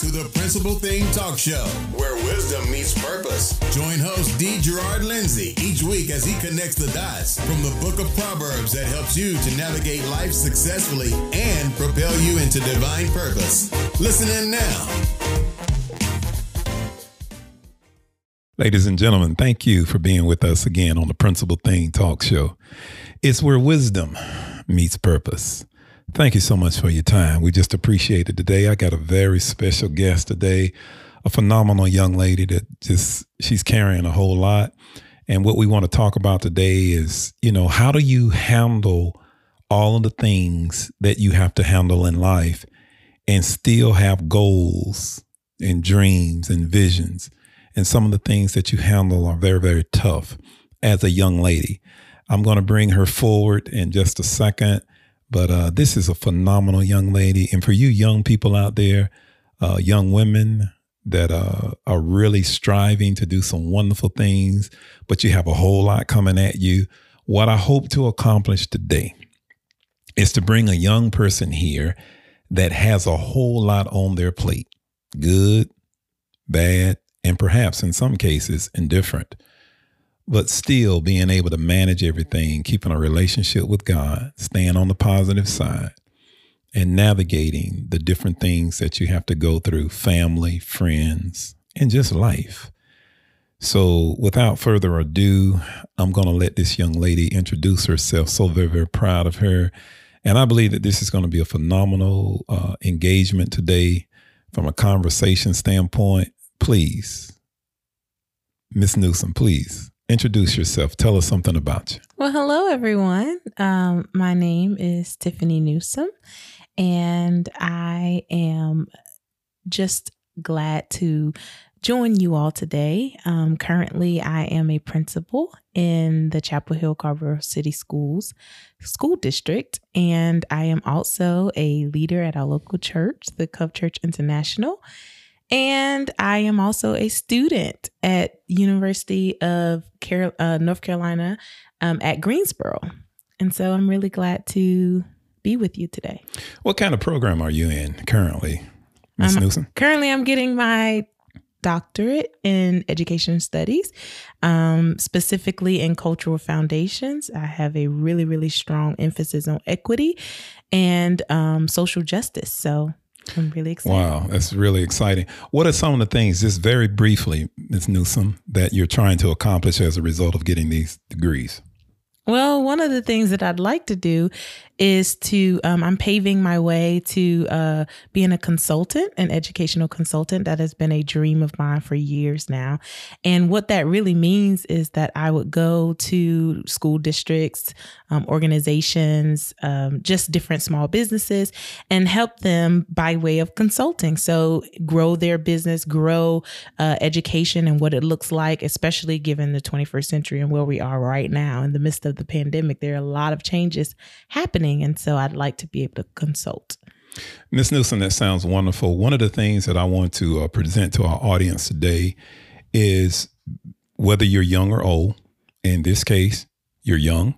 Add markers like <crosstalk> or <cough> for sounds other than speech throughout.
to the Principal Thing Talk Show, where wisdom meets purpose. Join host D. Gerard Lindsay each week as he connects the dots from the book of Proverbs that helps you to navigate life successfully and propel you into divine purpose. Listen in now. Ladies and gentlemen, thank you for being with us again on the Principal Thing Talk Show. It's where wisdom meets purpose. Thank you so much for your time. We just appreciate it today. I got a very special guest today, a phenomenal young lady that just she's carrying a whole lot. And what we want to talk about today is, you know, how do you handle all of the things that you have to handle in life and still have goals and dreams and visions? and some of the things that you handle are very, very tough as a young lady. I'm going to bring her forward in just a second, but uh, this is a phenomenal young lady. And for you young people out there, uh, young women that uh, are really striving to do some wonderful things, but you have a whole lot coming at you, what I hope to accomplish today is to bring a young person here that has a whole lot on their plate good, bad, and perhaps in some cases indifferent, but still being able to manage everything, keeping a relationship with God, staying on the positive side, and navigating the different things that you have to go through family, friends, and just life. So, without further ado, I'm going to let this young lady introduce herself. So, very, very proud of her. And I believe that this is going to be a phenomenal uh, engagement today from a conversation standpoint please, Miss Newsome, please introduce yourself. Tell us something about you. Well, hello, everyone. Um, my name is Tiffany Newsome, and I am just glad to join you all today. Um, currently, I am a principal in the Chapel Hill Carrboro City Schools School District, and I am also a leader at our local church, the Cove Church International. And I am also a student at University of Carol- uh, North Carolina um, at Greensboro. And so I'm really glad to be with you today. What kind of program are you in currently, Ms. Um, Newsome? Currently, I'm getting my doctorate in education studies, um, specifically in cultural foundations. I have a really, really strong emphasis on equity and um, social justice. So I'm really excited. Wow, that's really exciting. What are some of the things, just very briefly, Ms. Newsome, that you're trying to accomplish as a result of getting these degrees? Well, one of the things that I'd like to do is to um, I'm paving my way to uh, being a consultant, an educational consultant. That has been a dream of mine for years now. And what that really means is that I would go to school districts, um, organizations, um, just different small businesses, and help them by way of consulting. So grow their business, grow uh, education, and what it looks like, especially given the 21st century and where we are right now in the midst of the pandemic. There are a lot of changes happening happening. And so I'd like to be able to consult. Ms. Newsome, that sounds wonderful. One of the things that I want to uh, present to our audience today is whether you're young or old, in this case, you're young.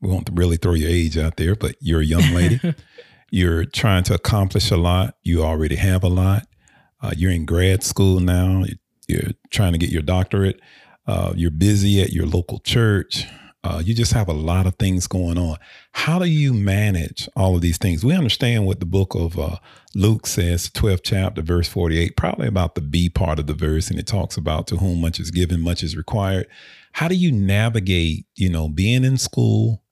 We won't really throw your age out there, but you're a young lady. <laughs> you're trying to accomplish a lot. You already have a lot. Uh, you're in grad school now. You're trying to get your doctorate. Uh, you're busy at your local church. Uh, you just have a lot of things going on. How do you manage all of these things? We understand what the book of uh, Luke says, 12th chapter, verse 48, probably about the B part of the verse, and it talks about to whom much is given, much is required. How do you navigate, you know, being in school,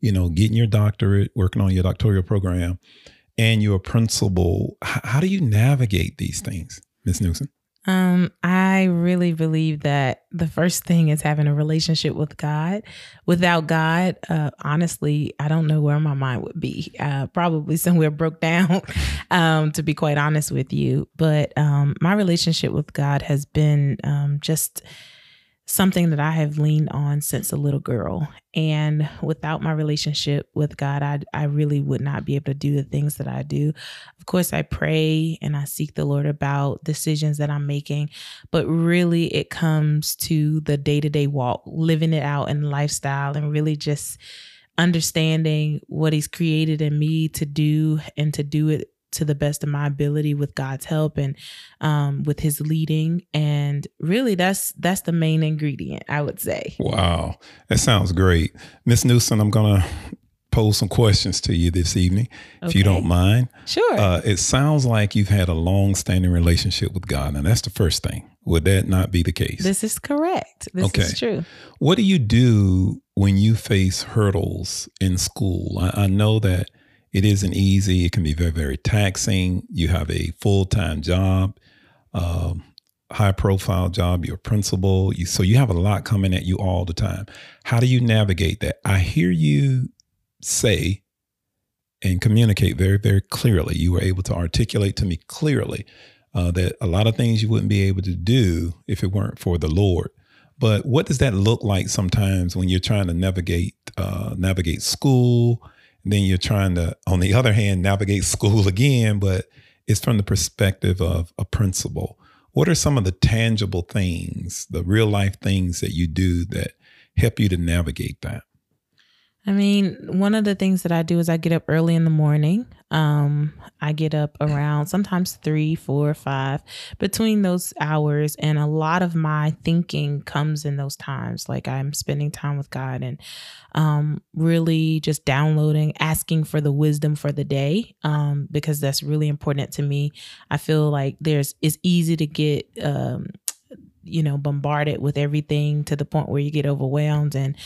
you know, getting your doctorate, working on your doctoral program, and you're a principal? H- how do you navigate these things, Ms. Newsome? Um, I really believe that the first thing is having a relationship with God. Without God, uh, honestly, I don't know where my mind would be. Uh, probably somewhere broke down, <laughs> um, to be quite honest with you. But um, my relationship with God has been um, just something that I have leaned on since a little girl. And without my relationship with God, I, I really would not be able to do the things that I do. Of course, I pray and I seek the Lord about decisions that I'm making, but really it comes to the day to day walk, living it out in lifestyle, and really just understanding what He's created in me to do and to do it to the best of my ability with God's help and um, with His leading. And really, that's that's the main ingredient, I would say. Wow, that sounds great, Miss Newsome. I'm gonna pose some questions to you this evening, okay. if you don't mind. Sure. Uh, it sounds like you've had a long-standing relationship with God, and that's the first thing. Would that not be the case? This is correct. This okay. is true. What do you do when you face hurdles in school? I, I know that it isn't easy. It can be very, very taxing. You have a full-time job. Um, high profile job, you're a principal, you, so you have a lot coming at you all the time. How do you navigate that? I hear you say and communicate very, very clearly. You were able to articulate to me clearly uh, that a lot of things you wouldn't be able to do if it weren't for the Lord. But what does that look like sometimes when you're trying to navigate uh, navigate school? Then you're trying to, on the other hand, navigate school again, but it's from the perspective of a principal. What are some of the tangible things, the real life things that you do that help you to navigate that? I mean, one of the things that I do is I get up early in the morning. Um, I get up around sometimes three, four, five, between those hours, and a lot of my thinking comes in those times. Like I'm spending time with God and um, really just downloading, asking for the wisdom for the day, um, because that's really important to me. I feel like there's it's easy to get um, you know bombarded with everything to the point where you get overwhelmed. And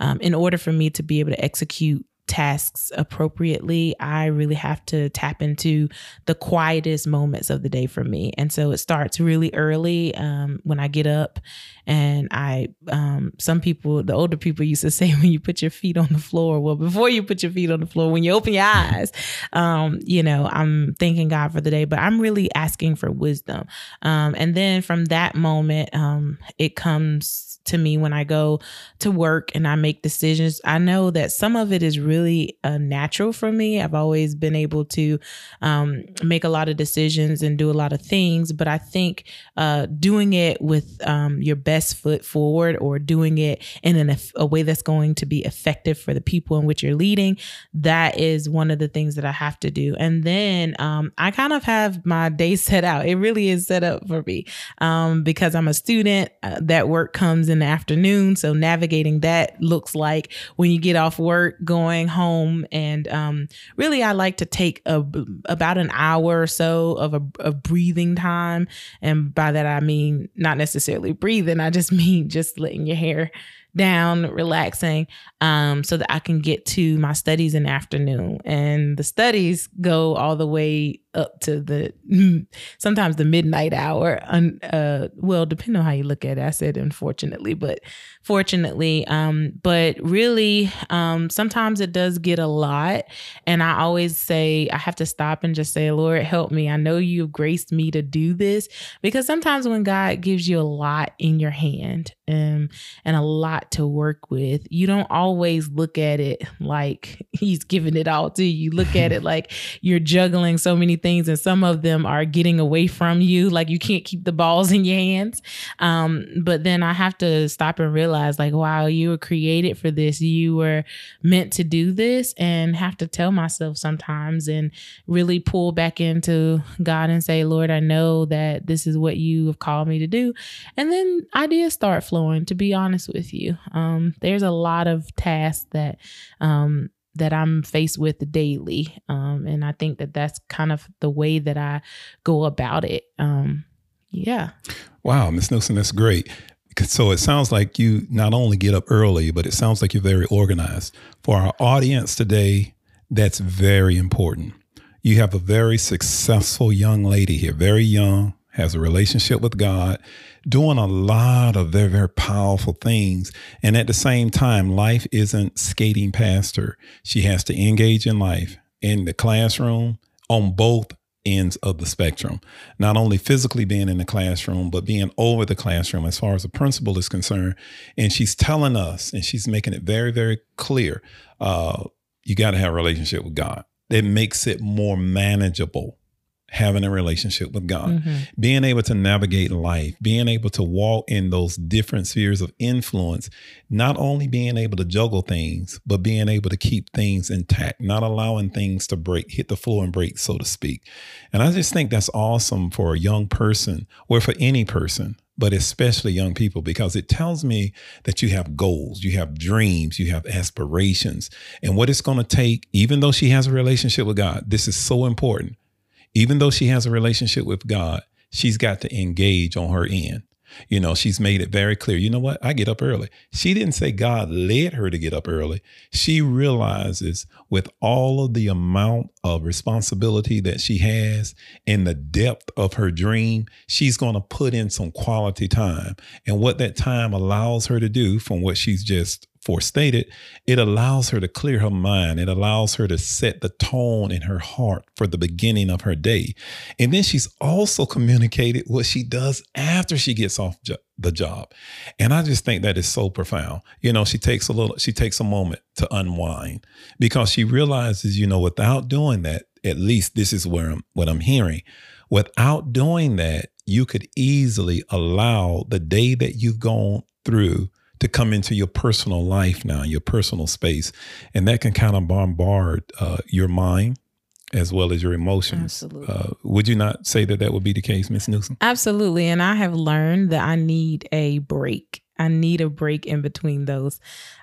um, in order for me to be able to execute tasks appropriately, I really have to tap into the quietest moments of the day for me. And so it starts really early um, when I get up. And I, um, some people, the older people used to say, <laughs> when you put your feet on the floor, well, before you put your feet on the floor, when you open your eyes, um, you know, I'm thanking God for the day, but I'm really asking for wisdom. Um, and then from that moment, um, it comes to me when I go to work and I make decisions. I know that some of it is really uh, natural for me. I've always been able to um, make a lot of decisions and do a lot of things, but I think uh, doing it with um, your best foot forward or doing it in an, a way that's going to be effective for the people in which you're leading, that is one of the things that I have to do. And then um, I kind of have my day <laughs> set out. It really is set up for me um, because I'm a student. Uh, that work comes in the afternoon. So navigating that looks like when you get off work, going home, and um, really I like to take a, about an hour or so of a of breathing time, and by that I mean not necessarily breathing. I just <laughs> mean just letting your hair down, relaxing, um, so that I can get to my studies in the afternoon. And the studies go all the way up to the sometimes the midnight hour. Uh, well, depending on how you look at it. I said unfortunately, but fortunately. Um, but really, um, sometimes it does get a lot. And I always say, I have to stop and just say, Lord, help me. I know you've graced me to do this because sometimes when God gives you a lot in your hand um, and a lot to work with, you don't always look at it like <laughs> He's giving it all to you. You look at it <laughs> like you're juggling so many things, and some of them are getting away from you. Like you can't keep the balls in your hands. Um, but then I have to stop and realize like wow you were created for this you were meant to do this and have to tell myself sometimes and really pull back into god and say lord i know that this is what you have called me to do and then ideas start flowing to be honest with you um, there's a lot of tasks that um, that I'm faced with daily. Um, and I think that that's kind of the way that I go about it. Um, yeah. Wow, Miss Nelson, that's great. So it sounds like you not only get up early, but it sounds like you're very organized. For our audience today, that's very important. You have a very successful young lady here, very young, has a relationship with God, doing a lot of very, very powerful things. And at the same time, life isn't skating past her. She has to engage in life in the classroom on both ends of the spectrum. Not only physically being in the classroom, but being over the classroom as far as the principal is concerned. And she's telling us, and she's making it very, very clear uh, you got to have a relationship with God. It makes it more manageable having a relationship with God, mm-hmm. being able to navigate life, being able to walk in those different spheres of influence, not only being able to juggle things, but being able to keep things intact, not allowing things to break, hit the floor and break, so to speak. And I just think that's awesome for a young person or for any person but especially young people, because it tells me that you have goals, you have dreams, you have aspirations. And what it's going to take, even though she has a relationship with God, this is so important even though she has a relationship with God, she's got to engage on her end. You know, she's made it very clear. You know what? I get up early. She didn't say God led her to get up early. She realizes with all of the amount of responsibility that she has and the depth of her dream, she's going to put in some quality time. And what that time allows her to do from what she's just forestated, it allows her to clear her mind. It allows her to set the tone in her heart for the beginning of her day. And then she's also communicated what she does after she gets off jo- the job. And I just think that is so profound. You know, she takes a little, she takes a moment to unwind because she realizes, you know, without doing that, at least this is where I'm, what I'm hearing. Without doing that, you could easily allow the day that you've gone through to come into your personal life now, your personal space. And that can kind of bombard uh, your mind as well as your emotions. Absolutely. Uh, would you not say that that would be the case, Miss Newsome? Absolutely. And I have learned that I need a break. I need a break in between those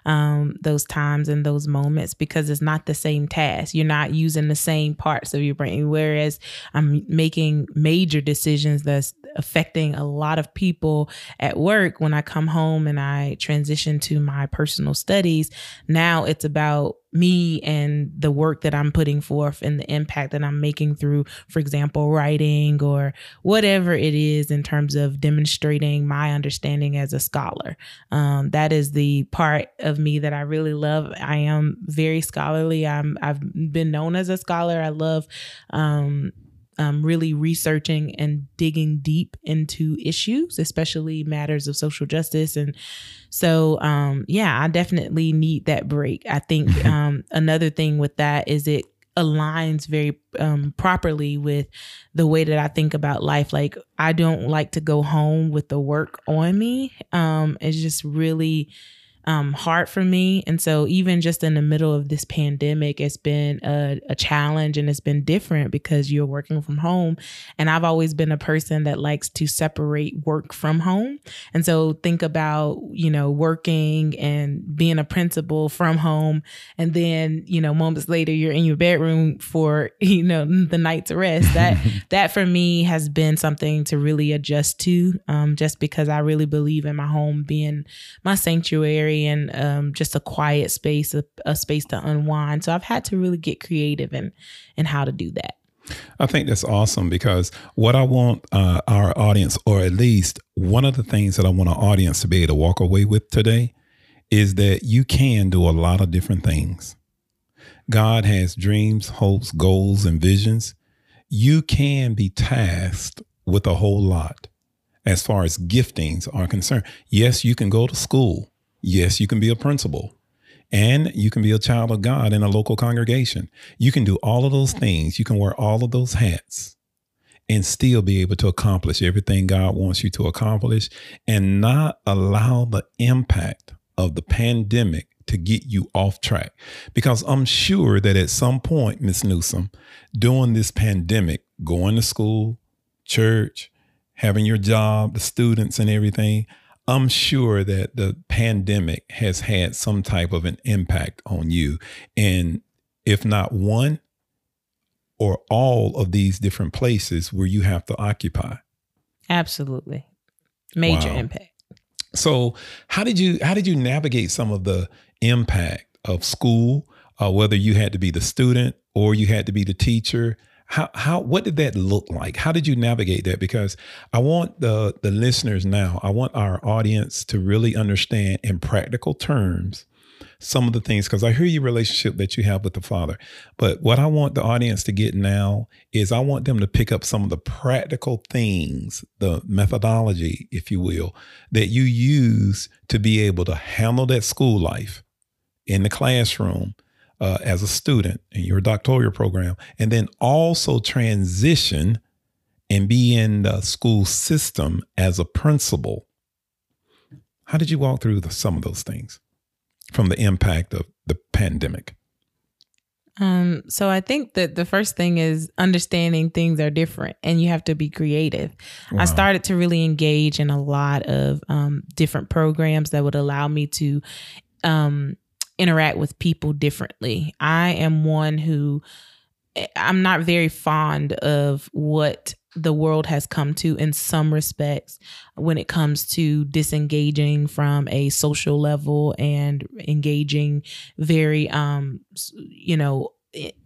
um, those times and those moments because it's not the same task. You're not using the same parts of your brain. Whereas I'm making major decisions that's affecting a lot of people at work when I come home and I transition to my personal studies. Now it's about me and the work that I'm putting forth and the impact that I'm making through, for example, writing or whatever it is in terms of demonstrating my understanding as a scholar. Um, that is the part of me that I really love. I am very scholarly. I'm I've been known as a scholar. I love um, um, really researching and digging deep into issues, especially matters of social justice. And so, um, yeah, I definitely need that break. I think <laughs> um, another thing with that is it aligns very um, properly with the way that I think about life. Like, I don't like to go home with the work on me. Um, it's just really um, hard for me. And so, even just in the middle of this pandemic, it's been a, a, challenge and it's been different because you're working from home. And I've always been a person that likes to separate work from home. And so, think about, you know, working and being a principal from home. And then, you know, moments later, you're in your bedroom for, <laughs> you know, the night's rest. That, <laughs> that for me has been something to really adjust to, um, just because I really believe in my home being my sanctuary and um, just a quiet space, a, a space to unwind. So I've had to really get creative in in how to do that. I think that's awesome because what I want uh, our audience, or at least one of the things that I want our audience to be able to walk away with today, is that you can do a lot of different things. God has dreams, hopes, goals, and visions. You can be tasked with a whole lot as far as giftings are concerned. Yes, you can go to school. Yes, you can be a principal and you can be a child of God in a local congregation. You can do all of those things. You can wear all of those hats and still be able to accomplish everything God wants you to accomplish and not allow the impact of the pandemic to get you off track. Because I'm sure that at some point, Miss Newsome, during this pandemic, going to school, church, having your job, the students and everything, I'm sure that the pandemic has had some type of an impact on you. And if not one or all of these different places where you have to occupy. Absolutely. Major wow. impact. So how did you how did you navigate some of the impact of school, uh, whether you had to be the student or you had to be the teacher? How how what did that look like? How did you navigate that? Because i want the the listeners now i want our audience to really understand in practical terms some of the things because i hear your relationship that you have with the father. But what i want the audience to get now is i want them to pick up some of the practical things the methodology if you will that you use to be able to handle that school life in the classroom uh, as a student in your doctoral program, and then also transition and be in the school system as a principal. How did you walk through the, some of those things from the impact of the pandemic? Um, so I think that the first thing is understanding things are different and you have to be creative. Wow. I started to really engage in a lot of um, different programs that would allow me to um, interact with people differently. I am one who eh, I'm not very fond of what the world has come to in some respects when it comes to disengaging from a social level and engaging very um you know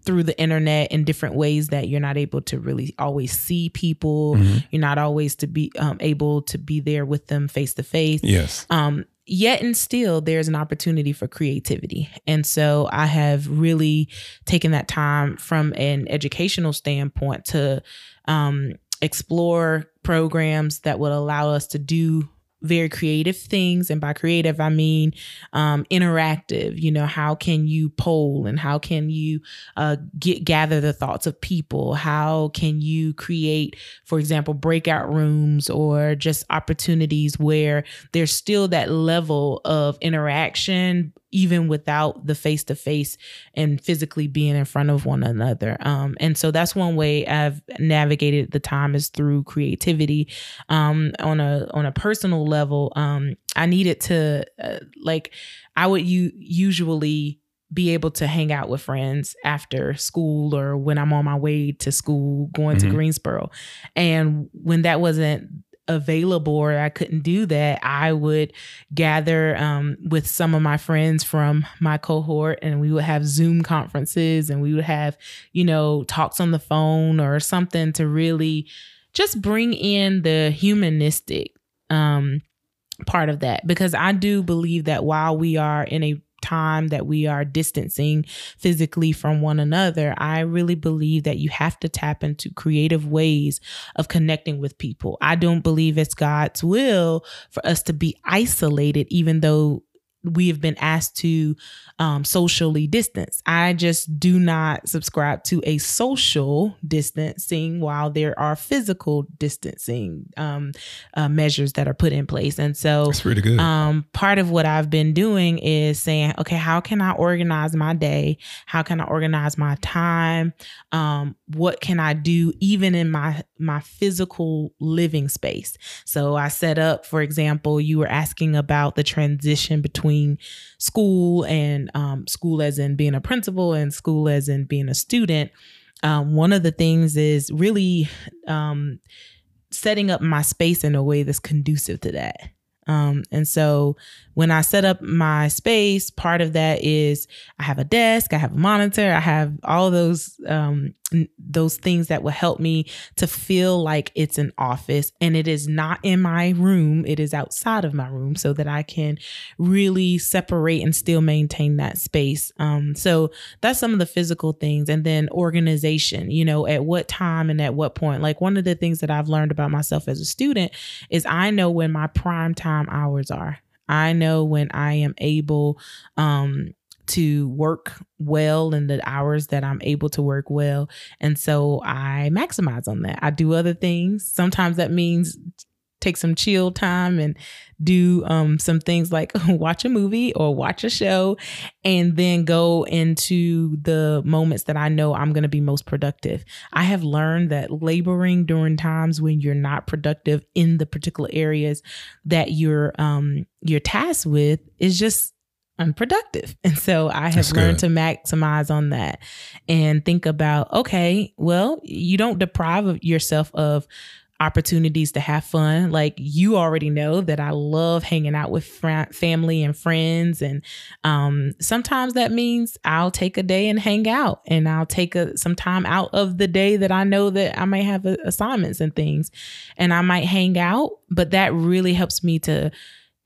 through the internet in different ways that you're not able to really always see people mm-hmm. you're not always to be um, able to be there with them face to face yes um yet and still there's an opportunity for creativity. And so i have really taken that time from an educational standpoint to um, explore programs that would allow us to do very creative things. And by creative i mean um, interactive you know how can you poll and how can you uh, get gather the thoughts of people? How can you create for example breakout rooms or just opportunities where there's still that level of interaction even without the face to face and physically being in front of one another. Um, and so that's one way I've navigated the time is through creativity. Um, on a on a personal level, um, I needed to uh, like I would u- usually be able to hang out with friends after school or when I'm on my way to school going mm-hmm. to Greensboro. And when that wasn't available or I couldn't do that, I would gather um, with some of my friends from my cohort and we would have Zoom conferences and we would have, you know, talks on the phone or something to really just bring in the humanistic um, part of that. Because I do believe that while we are in a time that we are distancing physically from one another, I really believe that you have to tap into creative ways of connecting with people. I don't believe it's God's will for us to be isolated, even though we have been asked to um, socially distance. I just do not subscribe to a social distancing while there are physical distancing um, uh, measures that are put in place. And so, that's pretty good. Um, part of what I've been doing is saying, okay, how can I organize my day? How can I organize my time? Um, what can I do even in my my physical living space? So I set up, for example, you were asking about the transition between school and um, school as in being a principal and school as in being a student. Um, one of the things is really um, setting up my space in a way that's conducive to that. Um, and so when I set up my space, part of that is I have a desk, I have a monitor, I have all those um, those things that will help me to feel like it's an office and it is not in my room, it is outside of my room so that I can really separate and still maintain that space. Um, so that's some of the physical things. And then organization, you know, at what time and at what point. Like one of the things that I've learned about myself as a student is I know when my prime time hours are. I know when I am able um, to work well in the hours that I'm able to work well. And so I maximize on that. I do other things. Sometimes that means take some chill time and do um, some things like <laughs> watch a movie or watch a show and then go into the moments that I know I'm going to be most productive. I have learned that laboring during times when you're not productive in the particular areas that you're um, you're tasked with is just unproductive. <laughs> And so I have That's learned good. to maximize on that and think about okay, well, you don't deprive yourself of opportunities to have fun. Like you already know that I love hanging out with fr- family and friends and um, sometimes that means I'll take a day and hang out and I'll take a, some time out of the day that I know that I might have a, assignments and things and I might hang out, but that really helps me to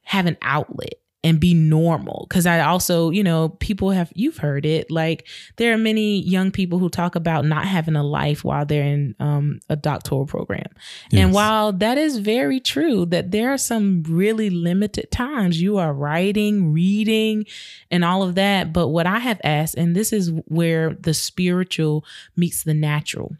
have an outlet and be normal. Cause I also, you know, people have, you've heard it. Like there are many young people who talk about not having a life while they're in um, a doctoral program. Yes. And while that is very true, that there are some really limited times you are writing, reading, and all of that. But what I have asked, and this is where the spiritual meets the natural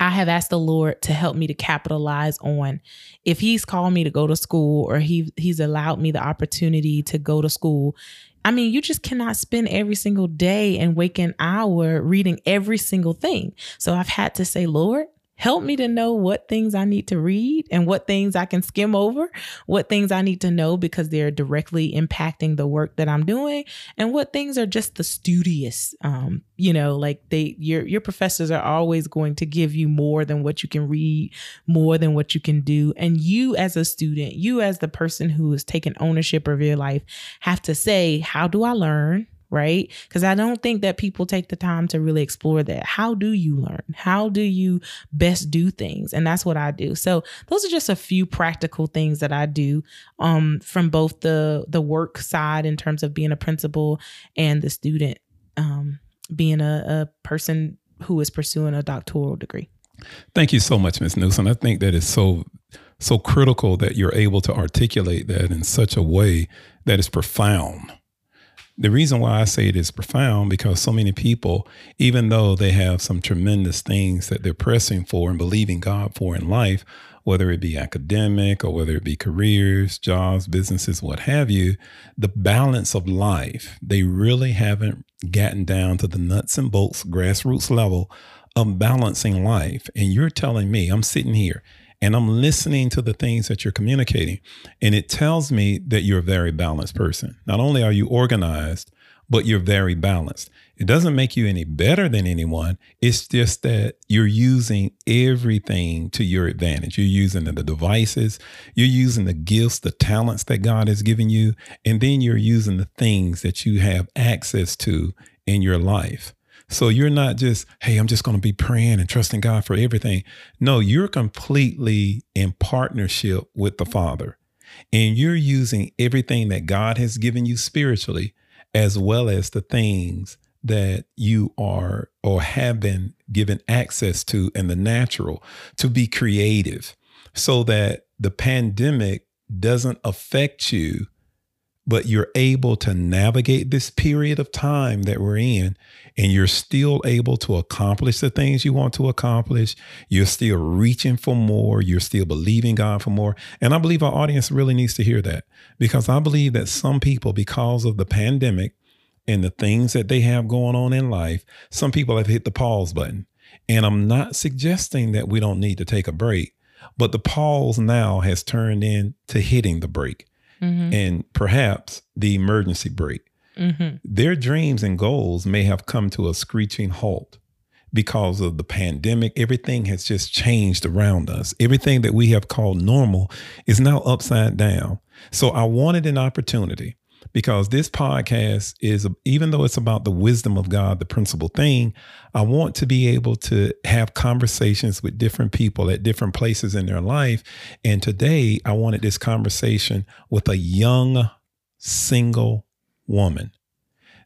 I have asked the Lord to help me to capitalize on if he's called me to go to school or he he's allowed me the opportunity to go to school. I mean, you just cannot spend every single day and wake an hour reading every single thing. So I've had to say, Lord, help me to know what things I need to read and what things I can skim over, what things I need to know because they're directly impacting the work that I'm doing, and what things are just the studious. Um, you know, like they your your professors are always going to give you more than what you can read, more than what you can do. And you as a student, you as the person who is taking ownership of your life, have to say, how do I learn? Right? Because I don't think that people take the time to really explore that. How do you learn? How do you best do things? And that's what I do. So those are just a few practical things that I do um, from both the the work side in terms of being a principal and the student um, being a, a person who is pursuing a doctoral degree. Thank you so much, Ms. Newsome. I think that is so so critical that you're able to articulate that in such a way that is profound the reason why I say it is profound because so many people, even though they have some tremendous things that they're pressing for and believing God for in life, whether it be academic or whether it be careers, jobs, businesses, what have you, the balance of life, they really haven't gotten down to the nuts and bolts, grassroots level of balancing life. And you're telling me, I'm sitting here and I'm listening to the things that you're communicating. And it tells me that you're a very balanced person. Not only are you organized, but you're very balanced. It doesn't make you any better than anyone. It's just that you're using everything to your advantage. You're using the devices, you're using the gifts, the talents that God has given you, and then you're using the things that you have access to in your life. So you're not just, hey, I'm just going to be praying and trusting God for everything. No, you're completely in partnership with the Father. And you're using everything that God has given you spiritually, as well as the things that you are or have been given access to in the natural to be creative so that the pandemic doesn't affect you but you're able to navigate this period of time that we're in and you're still able to accomplish the things you want to accomplish. You're still reaching for more. You're still believing God for more. And I believe our audience really needs to hear that because I believe that some people, because of the pandemic and the things that they have going on in life, some people have hit the pause button. And I'm not suggesting that we don't need to take a break, but the pause now has turned into hitting the brake mm-hmm. and perhaps the emergency brake. Mm-hmm. Their dreams and goals may have come to a screeching halt because of the pandemic. Everything has just changed around us. Everything that we have called normal is now upside down. So I wanted an opportunity because this podcast is, even though it's about the wisdom of God, the principal thing, I want to be able to have conversations with different people at different places in their life. And today I wanted this conversation with a young single woman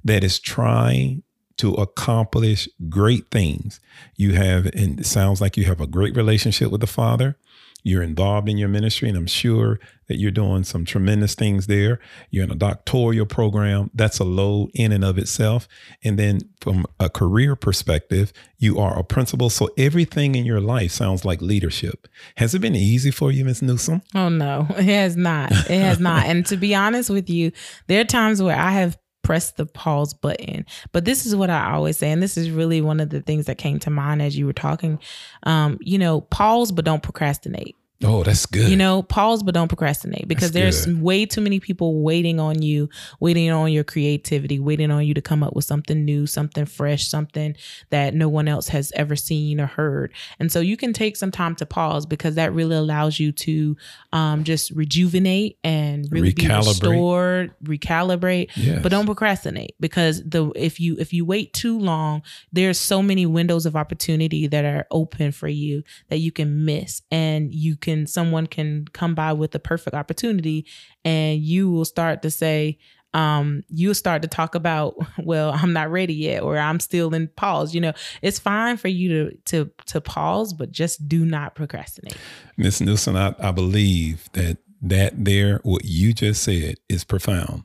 that is trying to accomplish great things. You have, and it sounds like you have a great relationship with the Father. You're involved in your ministry, and I'm sure that you're doing some tremendous things there. You're in a doctoral program. That's a load in and of itself. And then from a career perspective, you are a principal. So everything in your life sounds like leadership. Has it been easy for you, Ms. Newsome? Oh, no, it has not. It has not. and to be honest with you, there are times where I have press the pause button. But this is what I always say, and this is really one of the things that came to mind as you were talking. Um, you know, pause, but don't procrastinate. Oh, that's good. You know, pause but don't procrastinate because that's there's good. way too many people waiting on you, waiting on your creativity, waiting on you to come up with something new, something fresh, something that no one else has ever seen or heard. And so you can take some time to pause because that really allows you to um, just rejuvenate and really recalibrate. be restored, recalibrate. Yes. But don't procrastinate because the if you if you wait too long, there's so many windows of opportunity that are open for you that you can miss and you can someone can come by with the perfect opportunity and you will start to say um, you'll start to talk about, <laughs> well, I'm not ready yet, or I'm still in pause. You know, it's fine for you to to to pause, but just do not procrastinate. Miss Newsome, I, I believe that that there, what you just said, is profound,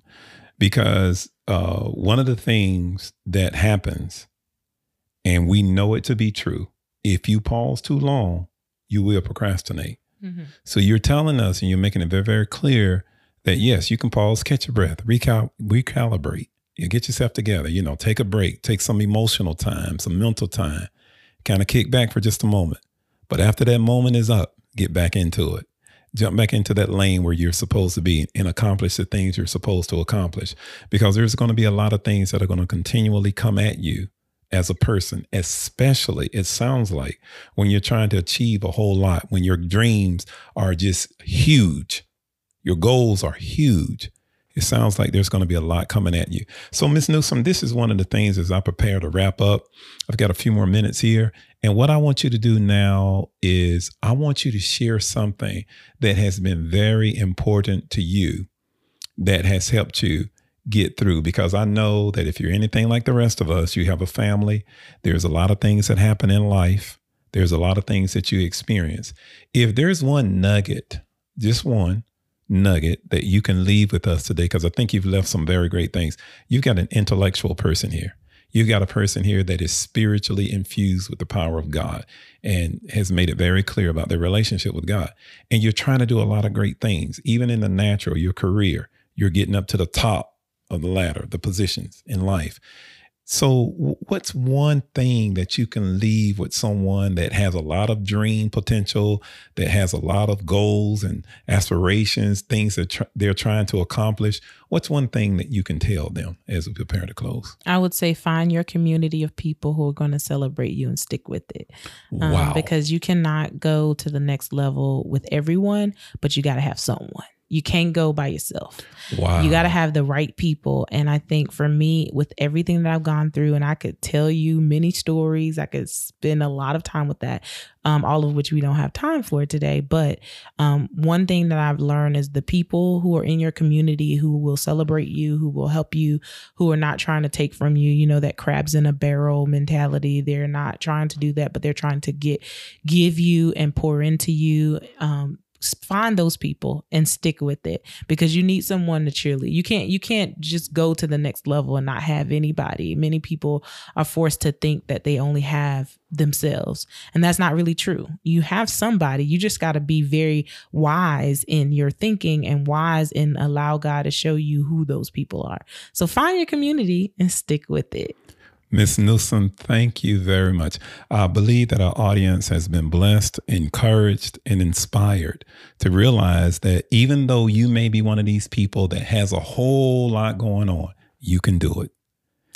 because uh, one of the things that happens, and we know it to be true, if you pause too long, you will procrastinate. Mm-hmm. So you're telling us, and you're making it very, very clear that yes, you can pause, catch your breath, recal- recalibrate, you get yourself together, you know, take a break, take some emotional time, some mental time, kind of kick back for just a moment. But after that moment is up, get back into it. Jump back into that lane where you're supposed to be and accomplish the things you're supposed to accomplish. Because there's going to be a lot of things that are going to continually come at you as a person, especially it sounds like when you're trying to achieve a whole lot, when your dreams are just huge your goals are huge. It sounds like there's going to be a lot coming at you. So, Miss Newsome, this is one of the things as I prepare to wrap up. I've got a few more minutes here. And what I want you to do now is I want you to share something that has been very important to you that has helped you get through because I know that if you're anything like the rest of us, you have a family, there's a lot of things that happen in life, there's a lot of things that you experience. If there's one nugget, just one, nugget that you can leave with us today? Because I think you've left some very great things. You've got an intellectual person here. You've got a person here that is spiritually infused with the power of God and has made it very clear about their relationship with God. And you're trying to do a lot of great things, even in the natural, your career. You're getting up to the top of the ladder, the positions in life. So, what's one thing that you can leave with someone that has a lot of dream potential, that has a lot of goals and aspirations, things that tr- they're trying to accomplish? What's one thing that you can tell them as we prepare to close? I would say find your community of people who are going to celebrate you and stick with it. Um, wow. Because you cannot go to the next level with everyone, but you got to have someone. You can't go by yourself. Wow. You got to have the right people. And I think for me, with everything that I've gone through, and I could tell you many stories, I could spend a lot of time with that, um, all of which we don't have time for today. But um, one thing that I've learned is the people who are in your community who will celebrate you, who will help you, who are not trying to take from you, you know, that crabs in a barrel mentality. They're not trying to do that, but they're trying to get, give you and pour into you. Um, find those people and stick with it because you need someone to cheerlead. You can't you can't just go to the next level and not have anybody. Many people are forced to think that they only have themselves and that's not really true. You have somebody. You just got to be very wise in your thinking and wise in allow God to show you who those people are. So find your community and stick with it. Miss Newsome, thank you very much. I believe that our audience has been blessed, encouraged, and inspired to realize that even though you may be one of these people that has a whole lot going on, you can do it.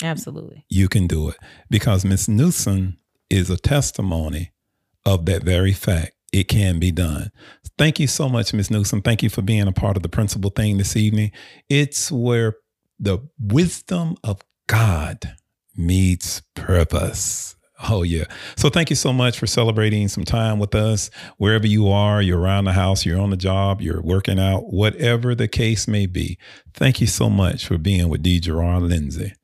Absolutely. You can do it because Miss Newsome is a testimony of that very fact. It can be done. Thank you so much, Miss Newsome. Thank you for being a part of the principal thing this evening. It's where the wisdom of God meets purpose. Oh, yeah. So thank you so much for celebrating some time with us. Wherever you are, you're around the house, you're on the job, you're working out, whatever the case may be. Thank you so much for being with D. Gerard Lindsay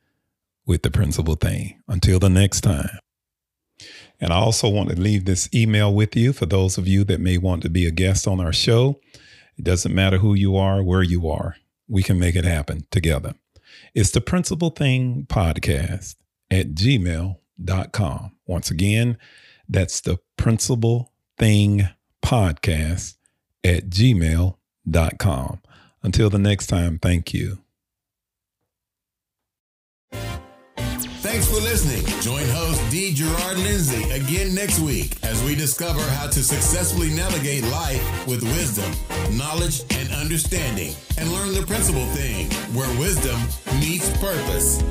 with the principal thing. Until the next time. And I also want to leave this email with you for those of you that may want to be a guest on our show. It doesn't matter who you are, where you are, we can make it happen together. It's the Principal Thing Podcast at gmail.com. Once again, that's the Principal Thing Podcast at gmail.com. Until the next time, thank you. Thanks for listening. Join host D. Gerard Lindsay again next week as we discover how to successfully navigate life with wisdom, knowledge, and understanding, and learn the principal thing where wisdom meets purpose.